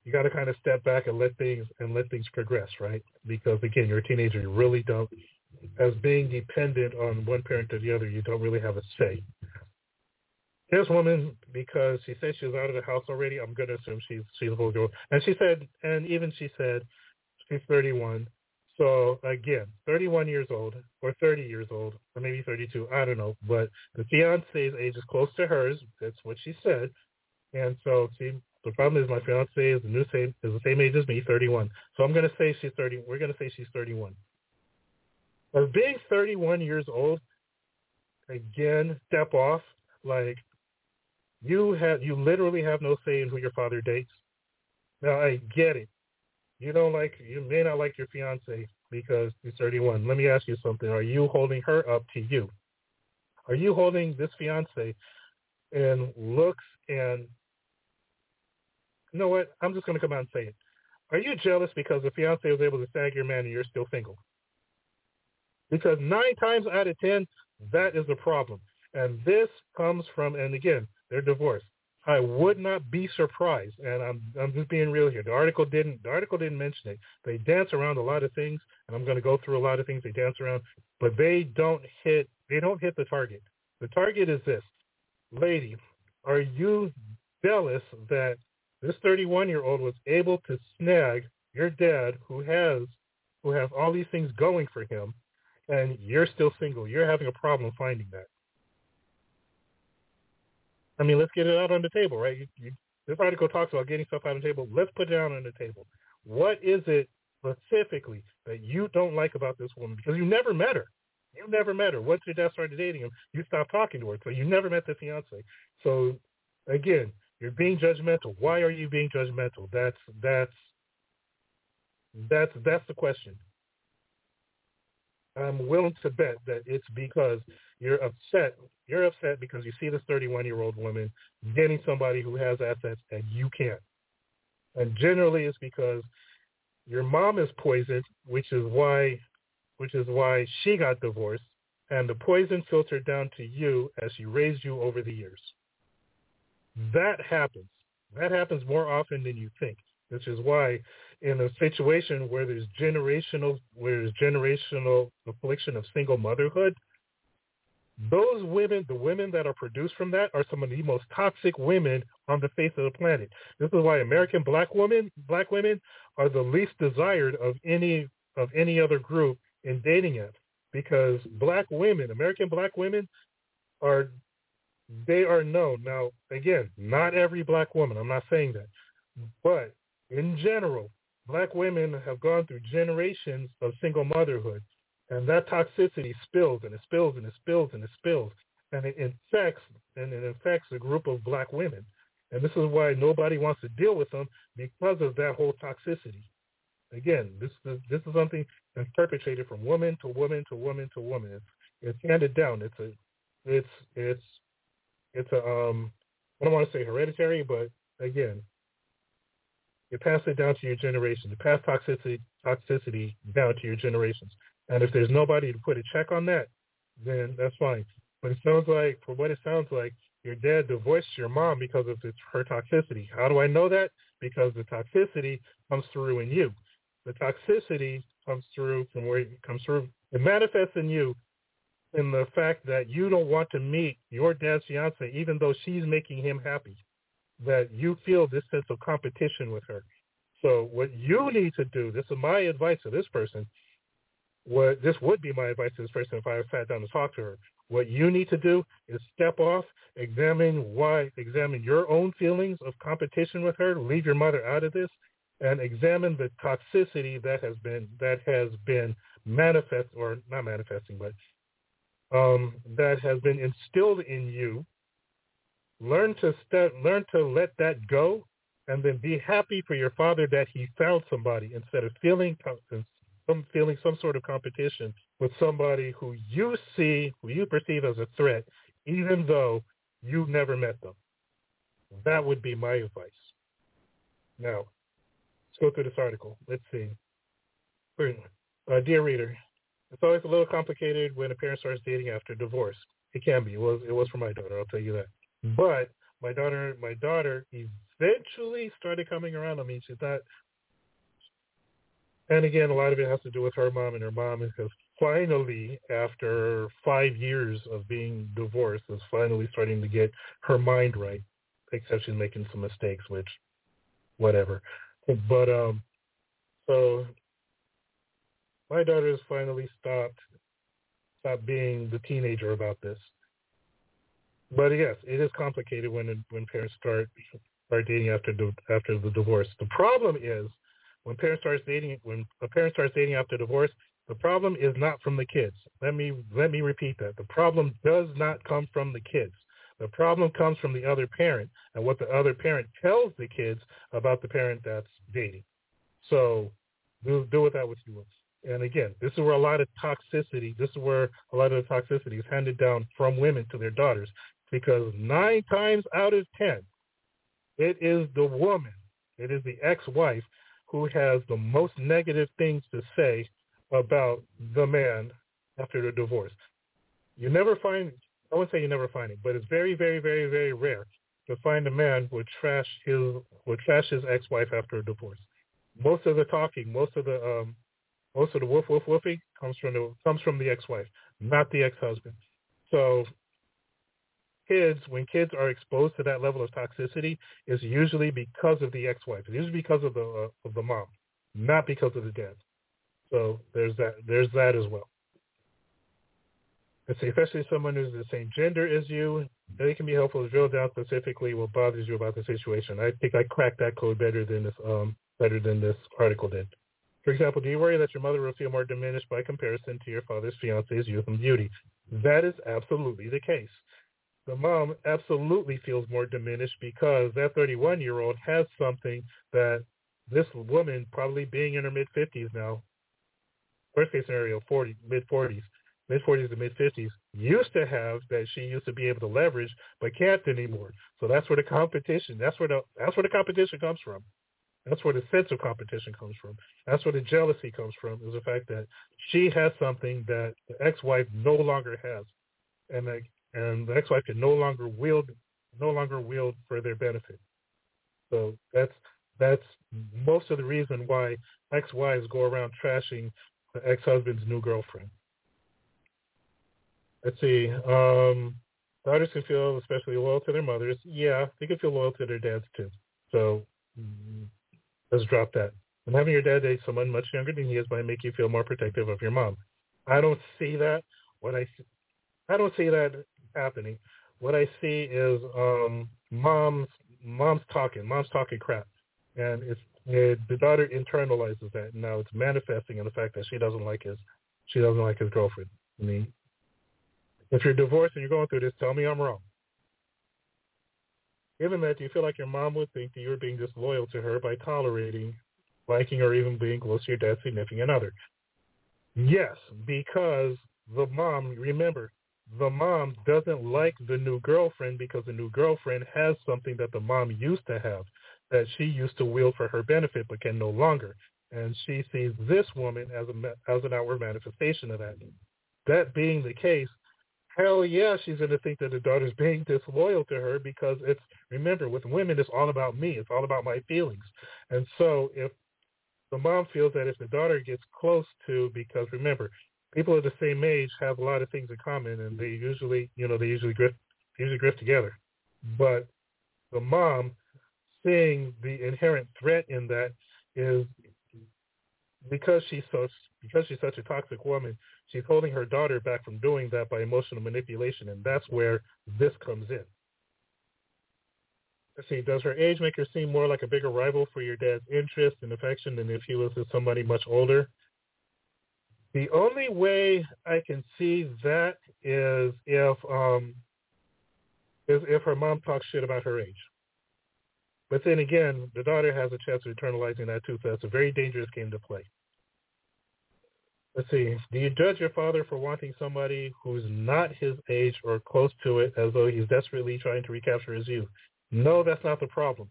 you got to kind of step back and let things and let things progress, right? Because again, you're a teenager. You really don't, as being dependent on one parent or the other, you don't really have a say. This woman, because she said she was out of the house already, I'm going to assume she's she's a whole girl. And she said, and even she said, she's 31. So again, 31 years old or 30 years old or maybe 32, I don't know. But the fiance's age is close to hers. That's what she said. And so the problem is my fiance is the new same is the same age as me, 31. So I'm going to say she's 30. We're going to say she's 31. As being 31 years old, again, step off. Like you have, you literally have no say in who your father dates. Now I get it. You don't like, you may not like your fiance because he's 31. Let me ask you something. Are you holding her up to you? Are you holding this fiance and looks and you know what? I'm just going to come out and say it. Are you jealous because the fiance was able to snag your man and you're still single? Because nine times out of ten, that is a problem. And this comes from, and again, they're divorced. I would not be surprised, and I'm I'm just being real here. The article didn't the article didn't mention it. They dance around a lot of things, and I'm going to go through a lot of things they dance around, but they don't hit they don't hit the target. The target is this, lady. Are you jealous that this 31 year old was able to snag your dad who has who has all these things going for him and you're still single. You're having a problem finding that. I mean let's get it out on the table right? You, you, this article talks about getting stuff out on the table. Let's put it down on the table. What is it specifically that you don't like about this woman? Because you never met her. You never met her. Once your dad started dating him you stopped talking to her. So you never met the fiance. So again you're being judgmental. Why are you being judgmental? That's that's that's that's the question. I'm willing to bet that it's because you're upset. You're upset because you see this 31-year-old woman getting somebody who has assets and you can't. And generally, it's because your mom is poisoned, which is why, which is why she got divorced, and the poison filtered down to you as she raised you over the years. That happens. That happens more often than you think, which is why in a situation where there's generational where there's generational affliction of single motherhood, those women, the women that are produced from that are some of the most toxic women on the face of the planet. This is why American black women black women are the least desired of any of any other group in dating apps because black women, American black women are they are known. Now, again, not every black woman. I'm not saying that. But in general, black women have gone through generations of single motherhood. And that toxicity spills and it spills and it spills and it spills. And it infects and it infects a group of black women. And this is why nobody wants to deal with them because of that whole toxicity. Again, this is this is something that's perpetrated from woman to woman to woman to woman. It's, it's handed down. It's a it's it's it's a um I don't want to say hereditary, but again, you pass it down to your generation. You pass toxicity toxicity down to your generations. And if there's nobody to put a check on that, then that's fine. But it sounds like, for what it sounds like, your dad divorced your mom because of her toxicity. How do I know that? Because the toxicity comes through in you. The toxicity comes through from where it comes through. It manifests in you in the fact that you don't want to meet your dad's fiance, even though she's making him happy, that you feel this sense of competition with her. So what you need to do, this is my advice to this person, what this would be my advice to this person if I sat down to talk to her. What you need to do is step off, examine why, examine your own feelings of competition with her, leave your mother out of this, and examine the toxicity that has been that has been manifest or not manifesting, but um, that has been instilled in you. Learn to step, learn to let that go, and then be happy for your father that he found somebody instead of feeling some feeling some sort of competition with somebody who you see, who you perceive as a threat, even though you never met them. That would be my advice. Now, let's go through this article. Let's see. Uh, dear reader, it's always a little complicated when a parent starts dating after divorce. It can be. It was. It was for my daughter. I'll tell you that. But my daughter, my daughter eventually started coming around on me. She thought and again, a lot of it has to do with her mom, and her mom has finally, after five years of being divorced, is finally starting to get her mind right, except she's making some mistakes, which, whatever. But um, so my daughter has finally stopped stopped being the teenager about this. But yes, it is complicated when when parents start start dating after the after the divorce. The problem is when parents starts dating when a parent starts dating after divorce, the problem is not from the kids. Let me let me repeat that. The problem does not come from the kids. The problem comes from the other parent and what the other parent tells the kids about the parent that's dating. So do, do with that what you will. And again, this is where a lot of toxicity, this is where a lot of the toxicity is handed down from women to their daughters because nine times out of ten, it is the woman, it is the ex-wife who has the most negative things to say about the man after the divorce. You never find, I wouldn't say you never find it, but it's very, very, very, very rare to find a man would trash his would trash his ex-wife after a divorce. Most of the talking, most of the um, most of the woof woof woofing comes from the comes from the ex-wife, not the ex-husband. So kids, when kids are exposed to that level of toxicity, is usually because of the ex-wife. It's usually because of the uh, of the mom, not because of the dad. So there's that. There's that as well. Let's see, especially someone who's the same gender as you, it can be helpful to drill down specifically what bothers you about the situation. I think I cracked that code better than this um better than this article did. For example, do you worry that your mother will feel more diminished by comparison to your father's fiance's youth and beauty? That is absolutely the case the mom absolutely feels more diminished because that 31 year old has something that this woman, probably being in her mid 50s now, worst case scenario, 40, mid 40s, mid 40s to mid 50s, used to have that she used to be able to leverage, but can't anymore. So that's where the competition, that's where the that's where the competition comes from. That's where the sense of competition comes from. That's where the jealousy comes from, is the fact that she has something that the ex-wife no longer has. And like and the ex-wife can no longer wield no longer wield for their benefit. So that's that's most of the reason why ex-wives go around trashing the ex-husband's new girlfriend. Let's see. Um, daughters can feel especially loyal to their mothers. Yeah, they can feel loyal to their dads too. So mm, let's drop that. And having your dad date someone much younger than he is might make you feel more protective of your mom. I don't see that. What I I don't see that happening. What I see is um, mom's mom's talking, mom's talking crap, and it's it, the daughter internalizes that. Now it's manifesting in the fact that she doesn't like his she doesn't like his girlfriend. I mean, if you're divorced and you're going through this, tell me I'm wrong. Given that, do you feel like your mom would think that you're being disloyal to her by tolerating, liking, or even being close to your dad's significant other? Yes, because the mom, remember, the mom doesn't like the new girlfriend because the new girlfriend has something that the mom used to have that she used to wield for her benefit but can no longer. And she sees this woman as a as an outward manifestation of that. That being the case, hell yeah, she's going to think that the daughter's being disloyal to her because it's remember with women it's all about me, it's all about my feelings. And so if the mom feels that if the daughter gets close to because remember people of the same age have a lot of things in common, and they usually, you know, they usually grift, usually grift together. But the mom seeing the inherent threat in that is because she's so because she's such a toxic woman, she's holding her daughter back from doing that by emotional manipulation, and that's where this comes in. Let's see, does her age make her seem more like a bigger rival for your dad's interest and affection than if he was with somebody much older? The only way I can see that is if um, is if her mom talks shit about her age. But then again, the daughter has a chance of internalizing that too, so that's a very dangerous game to play. Let's see. Do you judge your father for wanting somebody who's not his age or close to it as though he's desperately trying to recapture his youth? No, that's not the problem.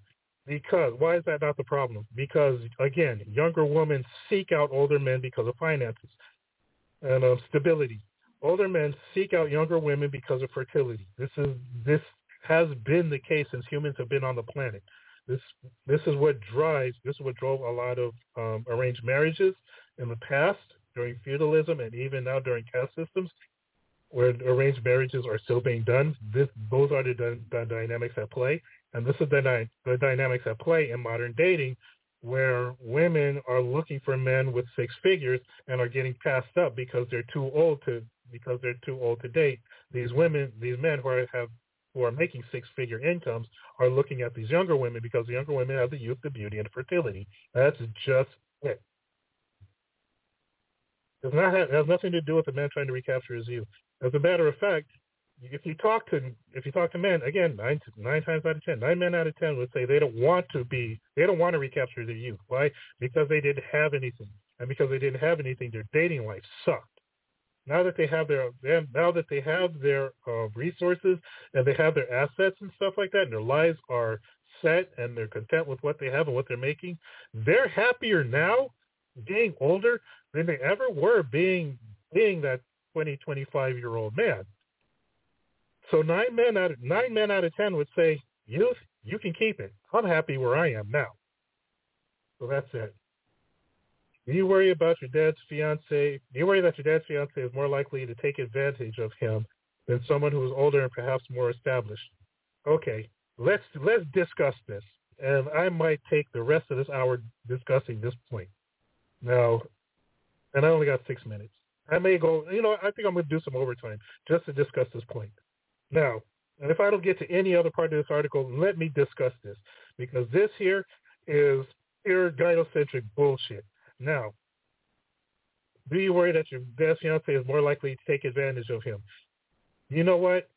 Because why is that not the problem? Because again, younger women seek out older men because of finances and um, stability. Older men seek out younger women because of fertility. This is this has been the case since humans have been on the planet. This this is what drives this is what drove a lot of um, arranged marriages in the past during feudalism and even now during caste systems where arranged marriages are still being done. This, those are the, the dynamics at play, and this is the, the dynamics at play in modern dating, where women are looking for men with six figures and are getting passed up because they're too old to because they're too old to date. These women, these men who are, have who are making six figure incomes are looking at these younger women because the younger women have the youth, the beauty, and the fertility. That's just it. It has nothing to do with the man trying to recapture his youth. As a matter of fact, if you talk to if you talk to men again nine nine times out of ten nine men out of ten would say they don't want to be they don't want to recapture their youth. Why? Because they didn't have anything. And because they didn't have anything their dating life sucked. Now that they have their now that they have their uh, resources and they have their assets and stuff like that and their lives are set and they're content with what they have and what they're making they're happier now being older than they ever were being being that 20 25 year old man so nine men out of nine men out of ten would say, "Youth, you can keep it. I'm happy where I am now." So that's it. Do you worry about your dad's fiance? Do you worry that your dad's fiance is more likely to take advantage of him than someone who is older and perhaps more established? Okay, let's let's discuss this, and I might take the rest of this hour discussing this point. Now, and I only got six minutes. I may go. You know, I think I'm going to do some overtime just to discuss this point. Now, and if I don't get to any other part of this article, let me discuss this because this here is pure gynocentric bullshit. Now, do you worry that your best fiance is more likely to take advantage of him? You know what?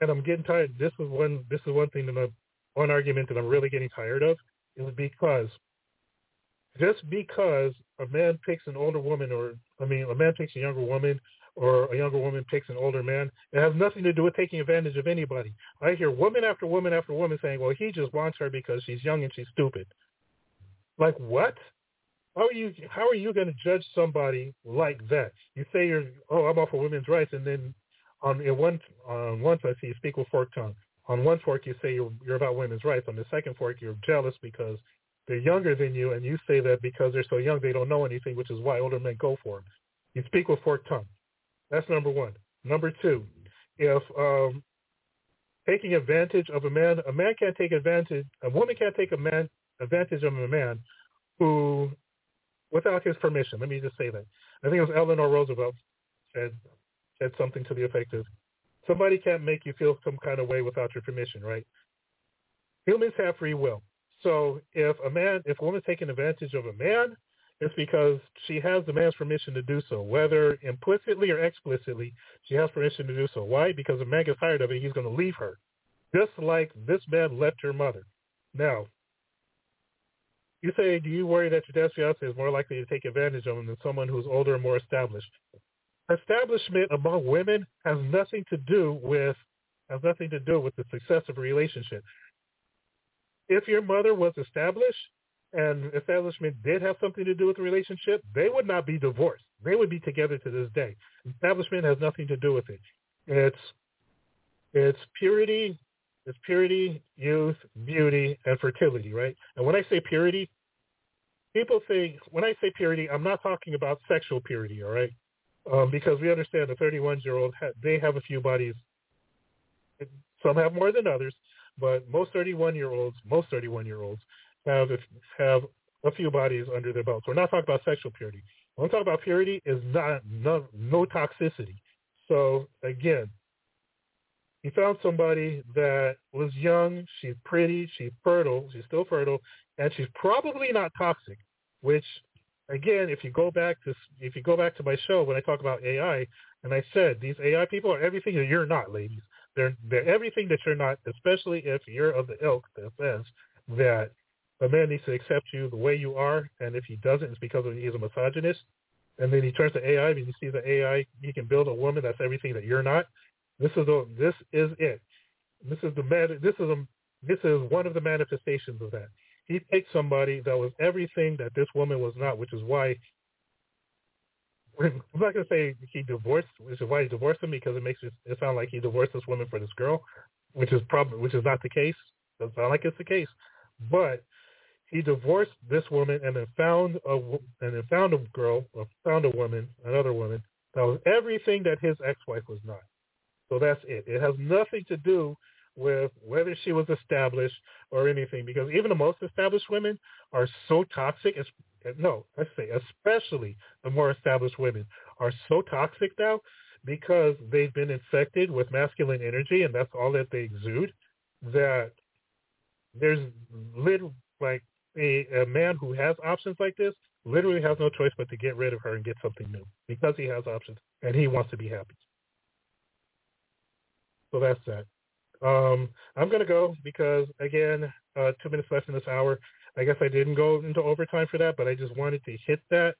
And I'm getting tired. This is one. This is one thing that I'm, one argument that I'm really getting tired of is because just because a man picks an older woman, or I mean, a man picks a younger woman, or a younger woman picks an older man. It has nothing to do with taking advantage of anybody. I hear woman after woman after woman saying, well, he just wants her because she's young and she's stupid. Like what? How are you how are you going to judge somebody like that? You say you're oh I'm all for women's rights, and then on in one on one side you speak with forked tongue. On one fork you say you're you're about women's rights. On the second fork you're jealous because they're younger than you, and you say that because they're so young they don't know anything, which is why older men go for them. You speak with forked tongue. That's number one. Number two, if um, taking advantage of a man, a man can't take advantage, a woman can't take a man advantage of a man who, without his permission. Let me just say that. I think it was Eleanor Roosevelt said said something to the effect of, somebody can't make you feel some kind of way without your permission, right? Humans have free will. So if a man, if a woman's taking advantage of a man, it's because she has the man's permission to do so, whether implicitly or explicitly. She has permission to do so. Why? Because if man gets tired of it, he's going to leave her, just like this man left her mother. Now, you say, do you worry that your dad's fiance is more likely to take advantage of him than someone who's older and more established? Establishment among women has nothing to do with has nothing to do with the success of a relationship. If your mother was established, and establishment did have something to do with the relationship, they would not be divorced. They would be together to this day. Establishment has nothing to do with it. It's it's purity, it's purity, youth, beauty, and fertility, right? And when I say purity, people say when I say purity, I'm not talking about sexual purity, all right? Um, because we understand the 31 year old they have a few bodies. Some have more than others, but most 31 year olds, most 31 year olds have have a few bodies under their belts. We're not talking about sexual purity. When I'm talking about purity, is not no, no toxicity. So again, he found somebody that was young, she's pretty, she's fertile, she's still fertile, and she's probably not toxic. Which, again, if you go back to if you go back to my show when I talk about AI, and I said these AI people are everything that you're not, ladies. They're they're everything that you're not, especially if you're of the ilk that says that a man needs to accept you the way you are, and if he doesn't, it's because he's a misogynist. And then he turns to AI, and he sees the AI, he can build a woman that's everything that you're not. This is a, this is it. This is the. This is a this is one of the manifestations of that. He takes somebody that was everything that this woman was not, which is why I'm not gonna say he divorced, which is why he divorced him because it makes it, it sound like he divorced this woman for this girl, which is probably which is not the case. Doesn't sound like it's the case, but he divorced this woman and then found a and then found a girl or found a woman, another woman that was everything that his ex-wife was not. So that's it. It has nothing to do with whether she was established or anything, because even the most established women are so toxic. No, I say especially the more established women are so toxic now because they've been infected with masculine energy, and that's all that they exude. That there's little like a, a man who has options like this literally has no choice but to get rid of her and get something new because he has options and he wants to be happy. So that's that. Um, I'm going to go because, again, uh, two minutes left in this hour. I guess I didn't go into overtime for that, but I just wanted to hit that.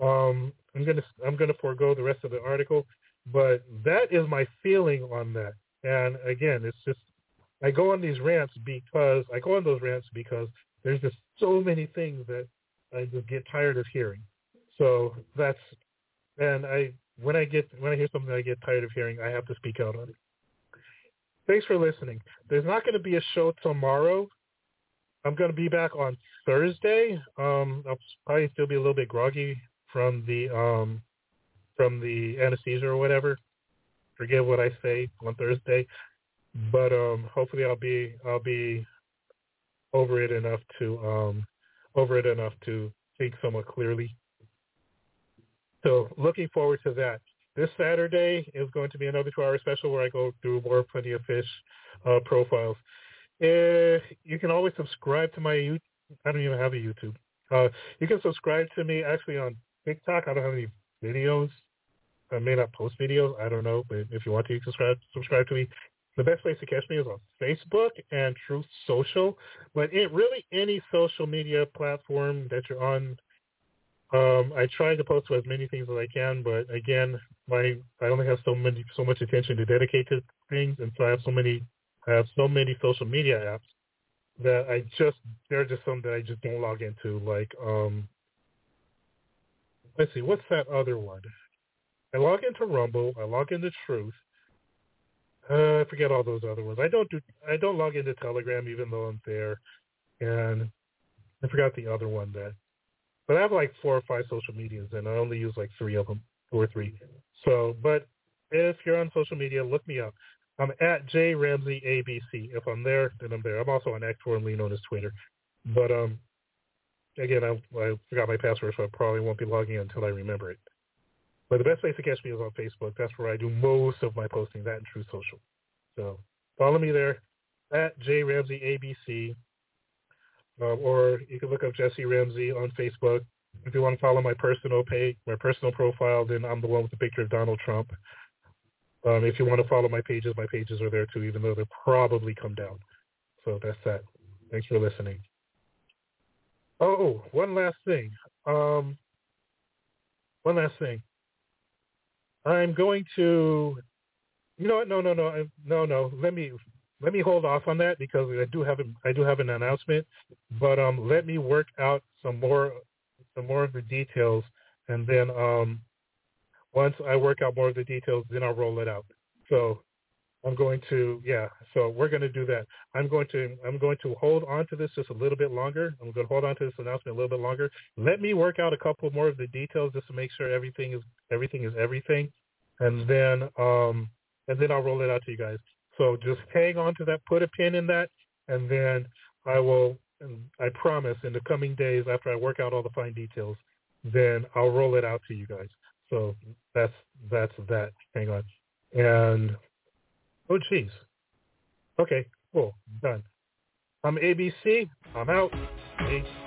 Um, I'm gonna I'm gonna forego the rest of the article, but that is my feeling on that. And again, it's just I go on these rants because I go on those rants because there's just so many things that I just get tired of hearing. So that's and I when I get when I hear something I get tired of hearing, I have to speak out on it. Thanks for listening. There's not going to be a show tomorrow. I'm going to be back on Thursday. Um, I'll probably still be a little bit groggy from the um, from the anesthesia or whatever. Forget what I say on Thursday, but um, hopefully I'll be I'll be over it enough to um, over it enough to think somewhat clearly. So looking forward to that. This Saturday is going to be another two-hour special where I go through more Plenty of Fish uh, profiles. Uh, you can always subscribe to my YouTube. I don't even have a YouTube. Uh, you can subscribe to me actually on TikTok. I don't have any videos. I may not post videos. I don't know, but if you want to subscribe, subscribe to me. The best place to catch me is on Facebook and Truth Social, but it really any social media platform that you're on. Um, I try to post to as many things as I can, but again, my I only have so many so much attention to dedicate to things, and so I have so many I have so many social media apps that I just there are just some that I just don't log into. Like um, let's see, what's that other one? I log into Rumble. I log into Truth. Uh, I forget all those other ones. I don't do. I don't log into Telegram even though I'm there, and I forgot the other one that. But I have like four or five social medias, and I only use like three of them, two or three. So, but if you're on social media, look me up. I'm at J Ramsey ABC. If I'm there, then I'm there. I'm also on X, formerly known as Twitter. But um, again, I, I forgot my password, so I probably won't be logging in until I remember it. But the best place to catch me is on Facebook. That's where I do most of my posting, that and Truth Social. So follow me there at J Ramsey ABC. Um, or you can look up Jessie Ramsey on Facebook. If you want to follow my personal page, my personal profile, then I'm the one with the picture of Donald Trump. Um, if you want to follow my pages, my pages are there too, even though they'll probably come down. So that's that. Thanks for listening. Oh, one last thing. Um, one last thing. I'm going to, you know what? No, no, no, no, no. Let me let me hold off on that because I do have I do have an announcement, but um, let me work out some more some more of the details, and then um, once I work out more of the details, then I'll roll it out. So I'm going to yeah. So we're going to do that. I'm going to I'm going to hold on to this just a little bit longer. I'm going to hold on to this announcement a little bit longer. Let me work out a couple more of the details just to make sure everything is everything is everything, and then um and then I'll roll it out to you guys. So just hang on to that. Put a pin in that, and then I will. I promise in the coming days after I work out all the fine details, then I'll roll it out to you guys. So that's that's that. Hang on. And oh jeez. Okay, cool. Done. I'm ABC. I'm out. Now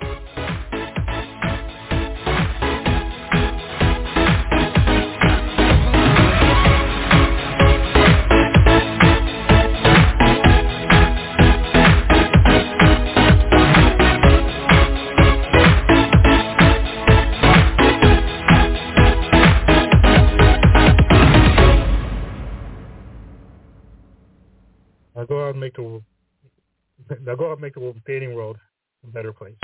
make the now go out and make the dating world a better place.